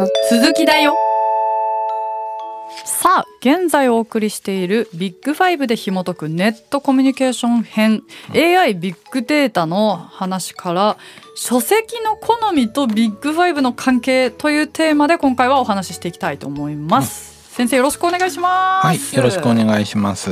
の続きだよ。さあ現在お送りしているビッグファイブで紐解くネットコミュニケーション編 AI ビッグデータの話から書籍の好みとビッグファイブの関係というテーマで今回はお話ししていきたいと思います、先生よろしくお願いしますはい、よろしくお願いします。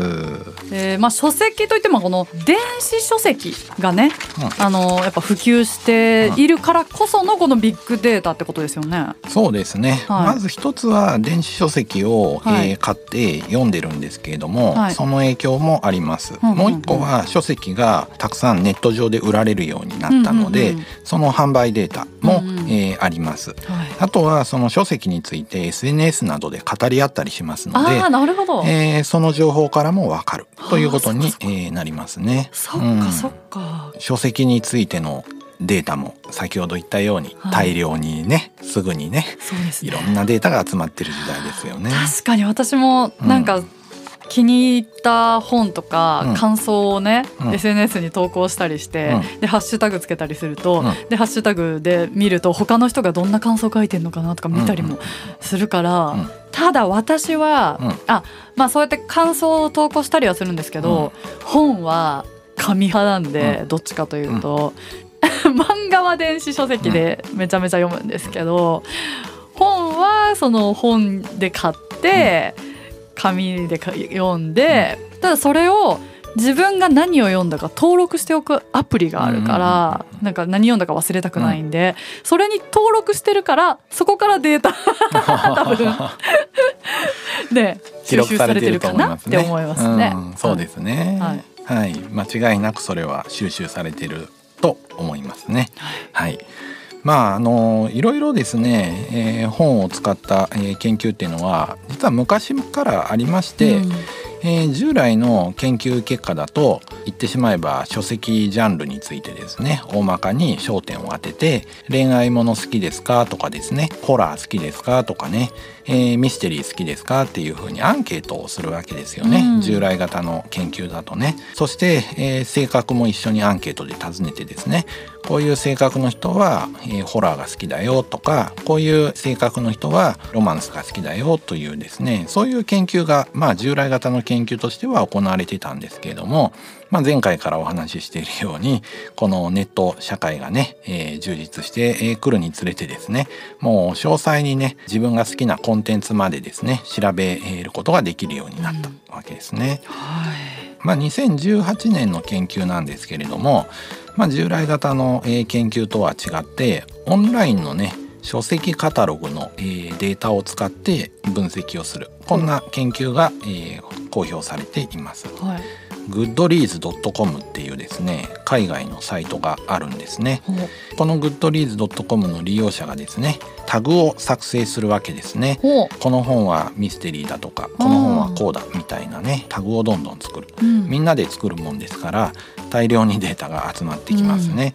えーまあ、書籍といってもこの電子書籍がね、あのやっぱ普及しているからこそのこのビッグデータってことですよね。そうですね。はいまず一つは電子書籍を、はいえー買って読んでるんですけれども、はいその影響もあります。うんうんうんもう一個は書籍がたくさんネット上で売られるようになったので、うんうんうんその販売データも、うんうんえーあります。はい、あとはその書籍について SNS などで語り合ったりしますのでああ、なるほど。えーその情報からもわかるということに、えーなりますね。そっか、うんそっか。書籍についてのデータも先ほど言ったようにはい大量にね、すぐにねそうですね。いろんなデータが集まってる時代ですよね。確かに私もなんか、気に入った本とかうん。感想をね、うん。SNS に投稿したりして、うでハッシュタグつけたりすると、うん。でハッシュタグで見ると他の人がどんな感想書いてんのかなとか見たりもするから、うん。ただ私は、うん。あまあそうやって感想を投稿したりはするんですけど、本は紙派なんで、どっちかというと、漫画は電子書籍でめちゃめちゃ読むんですけど、本はその本で買って、紙でか読んで、ただそれを自分が何を読んだか登録しておくアプリがあるから、なんか何読んだか忘れたくないんで、それに登録してるからそこからデータ 多分 で収集されてるかなって思いますね。うんそうですね。ははいい、間違いなくそれは収集されてると思いますね。はい。まああのいろいろですね、えー本を使った、えー研究っていうのは実は昔からありまして、うん。えー従来の研究結果だと言ってしまえば書籍ジャンルについてですね大まかに焦点を当てて恋愛もの好きですかとかですねホラー好きですかとかね、えーミステリー好きですかっていうふうにアンケートをするわけですよね、うん。従来型の研究だとね。そして、えー性格も一緒にアンケートで尋ねてですねこういう性格の人は、えーホラーが好きだよとかこういう性格の人はロマンスが好きだよというですねそういう研究がまあ従来型の研究としては行われていたんですけれども、まあ、前回からお話ししているようにこのネット社会がね、えー充実してくるにつれてですねもう詳細にね自分が好きなコンテンツまでですね調べることができるようになったわけですね。はいまあ、2018年の研究なんですけれども、まあ、従来型の、えー研究とは違ってオンラインのね書籍カタログの、えーデータを使って分析をするこんな研究が、えー公表されています。はい goodreads.com っていうですね海外のサイトがあるんですね。この goodreads.com の利用者がですねタグを作成するわけですね。この本はミステリーだとかこの本はこうだみたいなねタグをどんどん作る。うんみんなで作るもんですから大量にデータが集まってきますね。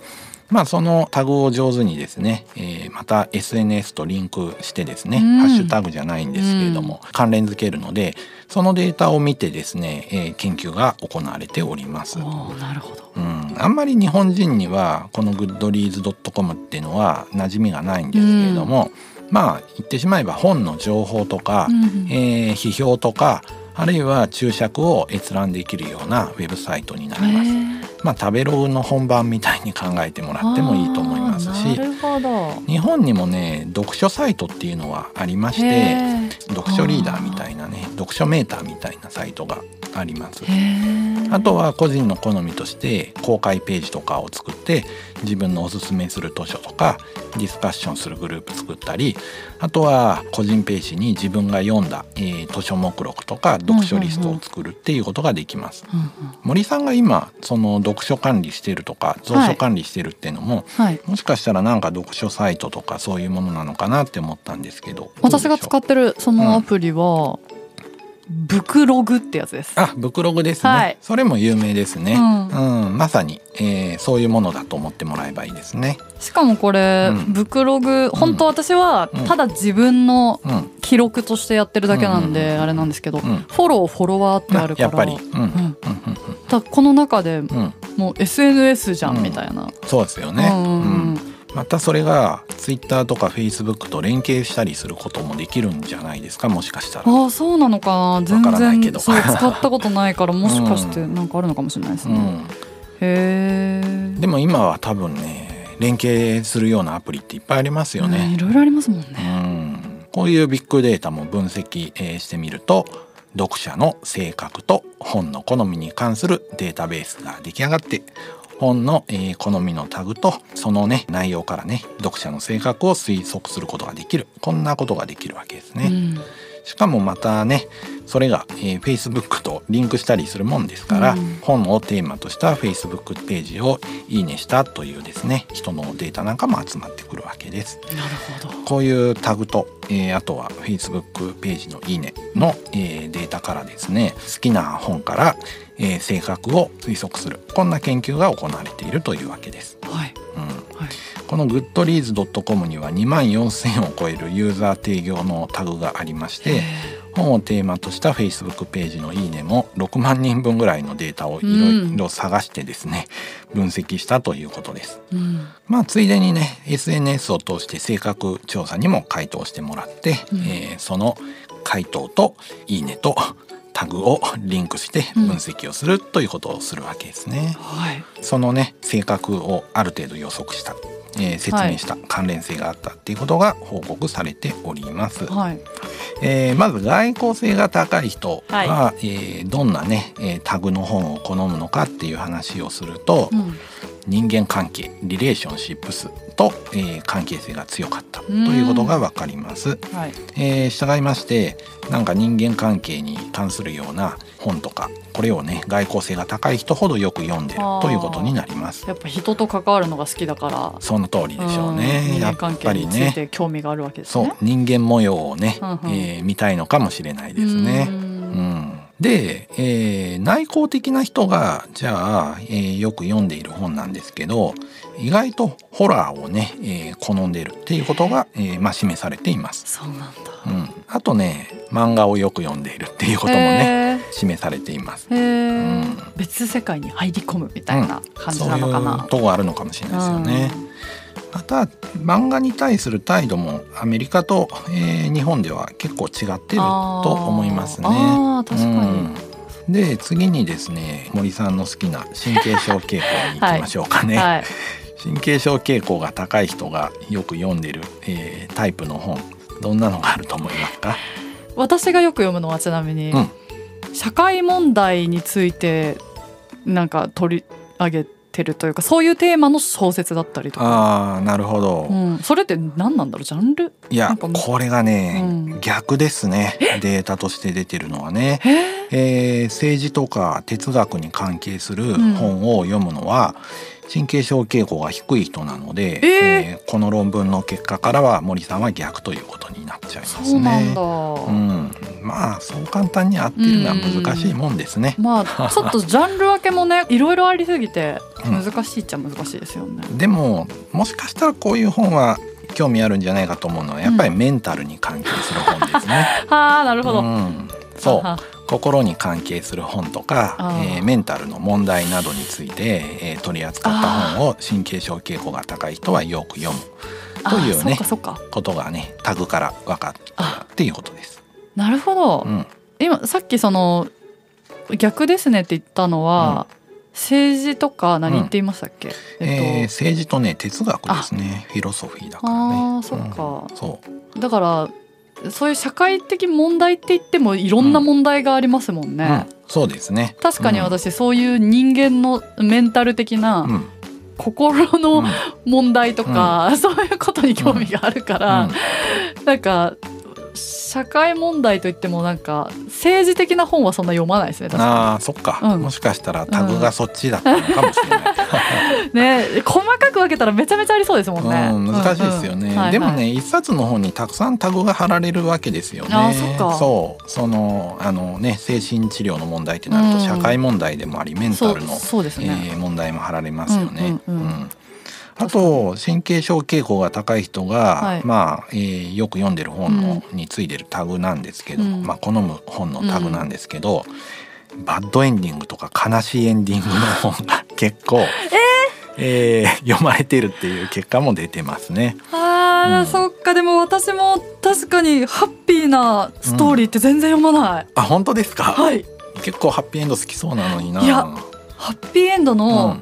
まあそのタグを上手にですね、えーまた SNS とリンクしてですね、うんハッシュタグじゃないんですけれども、関連づけるのでそのデータを見てですね、えー研究が行われております。なるほど。うん、あんまり日本人にはこの goodreads.com っていうのは馴染みがないんですけれども、まあ言ってしまえば本の情報とか、うんうんえー批評とかあるいは注釈を閲覧できるようなウェブサイトになります。まあ食べログの本番みたいに考えてもらってもいいと思いますあし。日本にもね読書サイトっていうのはありまして読書リーダーみたいなね読書メーターみたいなサイトがあります。あとは個人の好みとして公開ページとかを作って自分のおすすめする図書とかディスカッションするグループ作ったりあとは個人ページに自分が読んだ、えー図書目録とか読書リストを作るっていうことができます。うんうん森さんが今その読書管理してるとか蔵書管理してるっていうのも、はい。もしかしたらなんか読書サイトとかそういうものなのかなって思ったんですけど私が使っってるそのアプリは、ブクログってやつです。あブクログですね、はい。それも有名ですね、ううん。まさに、えーそういうものだと思ってもらえばいいですね。しかもこれ、うん。ブクログ本当私はうん。ただ自分のうん。記録としてやってるだけなんうんであれなんですけど、ん。フォローフォロワーってあるからやっぱり、うん。うん。うんたこの中でもう SNS じゃうんんみたいな、そうですよね、うんまたそれがツイッターとかフェイスブックと連携したりすることもできるんじゃないですか？もしかしたら。ああそうなのか。な全然そう使ったことないからもしかしてなんかあるのかもしれないですね、うん、へえでも今は多分ね連携するようなアプリっていっぱいありますよね。いろいろありますもんね、うん、こういうビッグデータも分析えーしてみると読者の性格と本の好みに関するデータベースが出来上がって本のえー好みのタグとそのね内容からね読者の性格を推測することができるこんなことができるわけですね。うんしかもまたねそれが、えー Facebook とリンクしたりするもんですから、うん本をテーマとした Facebook ページをいいねしたというですね人のデータなんかも集まってくるわけです。なるほどこういうタグと、えーあとは Facebook ページのいいねの、えーデータからですね好きな本から、えー性格を推測するこんな研究が行われているというわけです。はいうんはい。この goodreads.com には2万4,000を超えるユーザー提供のタグがありまして本をテーマとした Facebook ページのいいねも6万人分ぐらいのデータをいろいろ探してですね、分析したということです。うん。まあついでにね SNS を通して性格調査にも回答してもらって、うん。えーその回答といいねとタグをリンクして分析をするということをするわけですね。はい。そのね性格をある程度予測した、えー説明した関連性があったっていうことが報告されております。はい。えーまず外交性が高い人は、はえーどんなね、えータグの本を好むのかっていう話をすると、うん。人間関係リレーションシップスと、えー関係性が強かったということが分かります。はいえー従いましてなんか人間関係に関するような本とかこれをね外交性が高い人ほどよく読んでるということになります。やっぱ人と関わるのが好きだからその通りでしょうね。ん人やっ間関係ぱりについねて興味があるわけですそうね。人間模様をね、うんうんえー見たいのかもしれないですね。うんうん、で、えー内向的な人がじゃあ、えーよく読んでいる本なんですけど意外とホラーをね、えー好んでいるっていうことが、えーまあ、示されています。そうなんだ。うん、あとね漫画をよく読んでいるっていうこともね、示されています。うん別世界に入り込むみたいな感じなのかな。とこあるのかもしれないですよね。また漫画に対する態度もアメリカと、えー日本では結構違ってると思いますね。あ確かに。うんで次にですね森さんの好きな神経症傾向に行きましょうかね、はい。神経症傾向が高い人がよく読んでる、えータイプの本どんなのがあると思いますか、私がよく読むのはちなみに、うん社会問題についてなんか取り上げてるというかそういうテーマの小説だったりとか。ああなるほど、うん、それって何なんだろう？ジャンル？いやこれがね、うん。逆ですね。データとして出てるのはね、えー政治とか哲学に関係する本を読むのは、神経症傾向が低い人なので、えーこの論文の結果からは森さんは逆ということになっちゃいますね。そうなんだ。うん、まあそう簡単に合ってるのは難しいもんですね。まあちょっとジャンル分けもね いろいろありすぎてうん難しいっちゃ難しいですよね。でももしかしたらこういう本は興味あるんじゃないかと思うのはやっぱりメンタルに関係する本ですね。は あなるほど。うん、そうは心に関係する本とかえーメンタルの問題などについて、えー取り扱った本を神経症傾向が高い人はよく読むあというね。ことがねタグから分かったっていうことです。なるほど。うん、今さっきその逆ですねって言ったのは、政治とか何って言いましたっけ？えーえっと、政治とね哲学ですね。フィロソフィーだからね。ああそっか。うん。そう。だからそういう社会的問題って言ってもいろんな問題がありますもんね。うん、そうですね。確かに私、そういう人間のメンタル的なうん、うん心うん。の問題とか、そういうことに興味があるから、なんか社会問題といってもなんか政治的な本はそんな読まないですね確かああそっか、うん。もしかしたらタグがそっちだったのかもしれない。にね細かく分けたらめちゃめちゃありそうですもんね、うん、難しいですよね、うん。うんはいはい。でもね一冊の本にたくさんタグが貼られるわけですよね。あーそっか。そう。そのあのね精神治療の問題ってなるとうん。社会問題でもありメンタそうルの、そうですね、えー問題も貼られますよね、うんうん。うんあと神経症傾向が高い人が、はい。まあ、えーよく読んでる本の、についてるタグなんですけど、うん。まあ、好む本のタグなんですけど、バッドエンディングとか悲しいエンディングの本が 結構えー。読まれてるっていう結果も出てますね。あー、うん。そっか。でも私も確かにハッピーなストーリーって全然読まない、あ本当ですか、はい。結構ハッピーエンド好きそうなのにな。いやハッピーエンドの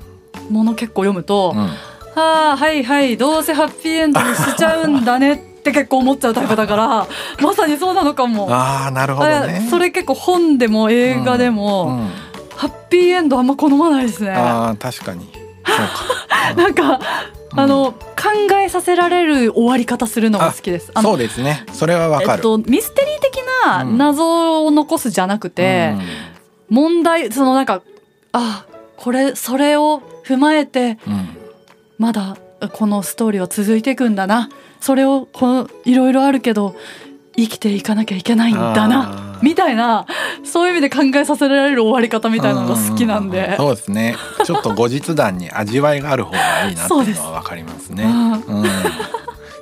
もの結構読むと、うんうんはあはいはいどうせハッピーエンドにしちゃうんだねって結構思っちゃうタイプだから まさにそうなのかも。ああなるほどね。それ結構本でも映画でも、うんハッピーエンドあんま好まないですね。ああ確かにそうか。なんか、うんあの考えさせられる終わり方するのが好きです。そうですねそれはわかる。えっとミステリー的なうん謎を残すじゃなくて、問題そのなんかあこれそれを踏まえてうんうんまだこのストーリーは続いていくんだな。それをこのいろいろあるけど生きていかなきゃいけないんだなみたいなそういう意味で考えさせられる終わり方みたいなのが好きなんで。そうですね。ちょっと後日談に味わいがある方がいいなっていうのはわかりますね。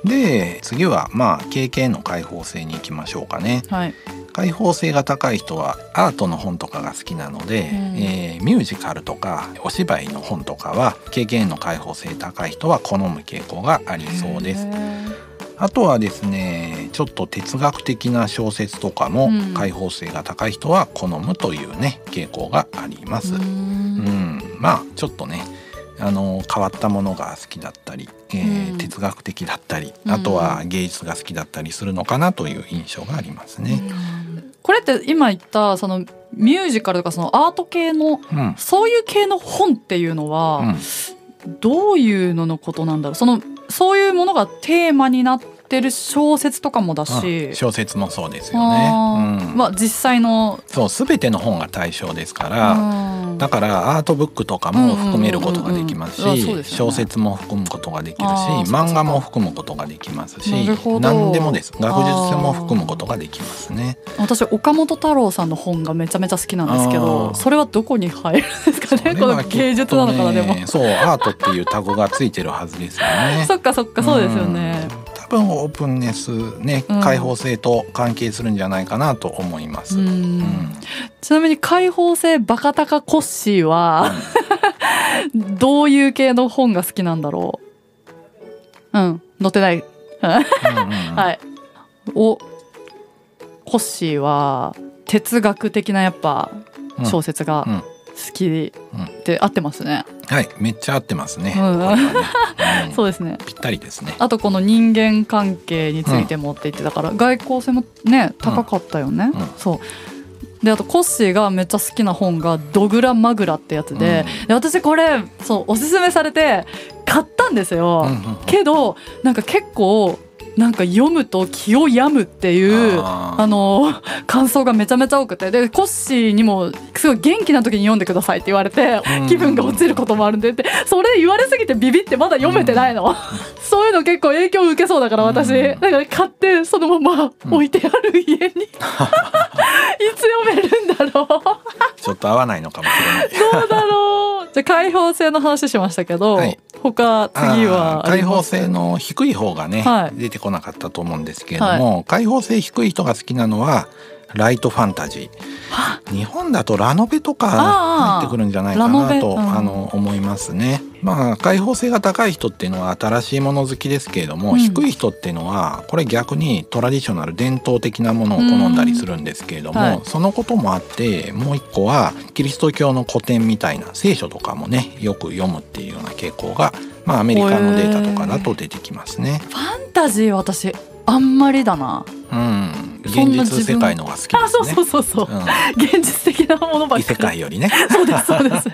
で次はまあ経験の開放性に行きましょうかね。はい、開放性が高い人はアートの本とかが好きなので、うん。えーミュージカルとかお芝居の本とかは経験の開放性高い人は好む傾向がありそうです。あとはですねちょっと哲学的な小説とかもうん。開放性が高い人は好むというね傾向があります。ううんん、まあちょっとねあの変わったものが好きだったり、えーうん。哲学的だったりうんあとは芸術が好きだったりするのかなという印象がありますね。これって今言ったそのミュージカルとかそのアート系のうん。そういう系の本っていうのは、うん。どういうののことなんだろう？そのそういうものがテーマになってる小説とかもだし。うん、小説もそうですよね。うん。まあ実際の、そう全ての本が対象ですから、うん。だからアートブックとかも含めることができますし小説も含むことができるし漫画も含むことができますし何でもです。学術書も含むことができますね。私岡本太郎さんの本がめちゃめちゃ好きなんですけどそれはどこに入るんですかね？この芸術なのかなでも。そうアートっていうタグがついてるはずですよね。そっかそっかそうですよね。うん。多分オープンネスねうん。開放性と関係するんじゃないかなと思います。うん。うん。ちなみに開放性バカタカコッシーは どういう系の本が好きなんだろう？うん。載ってない。はい。おコッシーは哲学的なやっぱうん。小説がうん好きって合ってますね、はいめっちゃ合ってますね。うん。ね。うん。そうですね。ぴったりですね。あとこの人間関係についてもって言ってたから、外交性もね高かったよね、うん。そう。であとコッシーがめっちゃ好きな本が「ドグラマグラ」ってやつで,、で私これそうおすすめされて買ったんですよ、うんうんうん。けどなんか結構なんか読むと気を病むっていうあの感想がめちゃめちゃ多くて。でコッシーにもすごい元気な時に読んでくださいって言われてうん。気分が落ちることもあるんでってそれ言われすぎてビビってまだ読めてないの、そういうの結構影響受けそうだから私、うん。だから買ってそのまま置いてある家に、いつ読めるんだろう。ちょっと合わないのかもしれない。どうだろうじゃあ開放性の話しましたけど、はい。他次は開放性の低い方がね、はい。出てこなかったと思うんですけれども、開放性低い人が好きなのはライトファンタジー。日本だとラノベとか入ってくるんじゃないかなと、ベ。うん。あの思いますね。まあ開放性が高い人っていうのは新しいもの好きですけれども、うん。低い人っていうのはこれ逆にトラディショナル伝統的なものを好んだりするんですけれども、うん。はい。そのこともあってもう一個はキリスト教の古典みたいな聖書とかもねよく読むっていうような傾向が、まあ、アメリカのデータとかだと出てきますね。ファンタジー私あんまりだな。うん、現実世界のが好きですね。あそうそうそうそう、うん。現実的なものばっかり。異世界よりね、そうですそうです。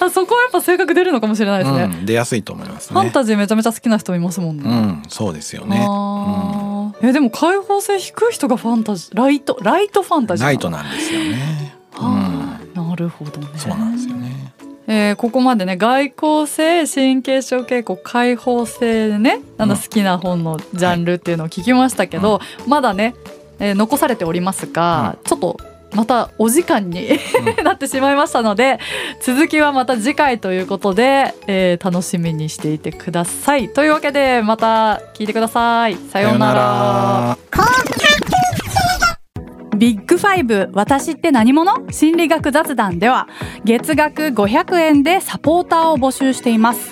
あそこはやっぱ性格出るのかもしれないですね、うん、出やすいと思いますね。ファンタジーめちゃめちゃ好きな人いますもんね、うん、そうですよね。えでも開放性低い人がファンタジーライトライトファンタジーライトなんですよね。なるほどね。そうなんですよね。えーここまでね外交性神経症傾向開放性でねあのうん。好きな本のジャンルっていうのを聞きましたけど、まだね、えー残されておりますが、ちょっとまたお時間に なってしまいましたので続きはまた次回ということで、えー楽しみにしていてください。というわけでまた聞いてください。さようなら。ビッグ5私って何者？心理学雑談では月額500円でサポーターを募集しています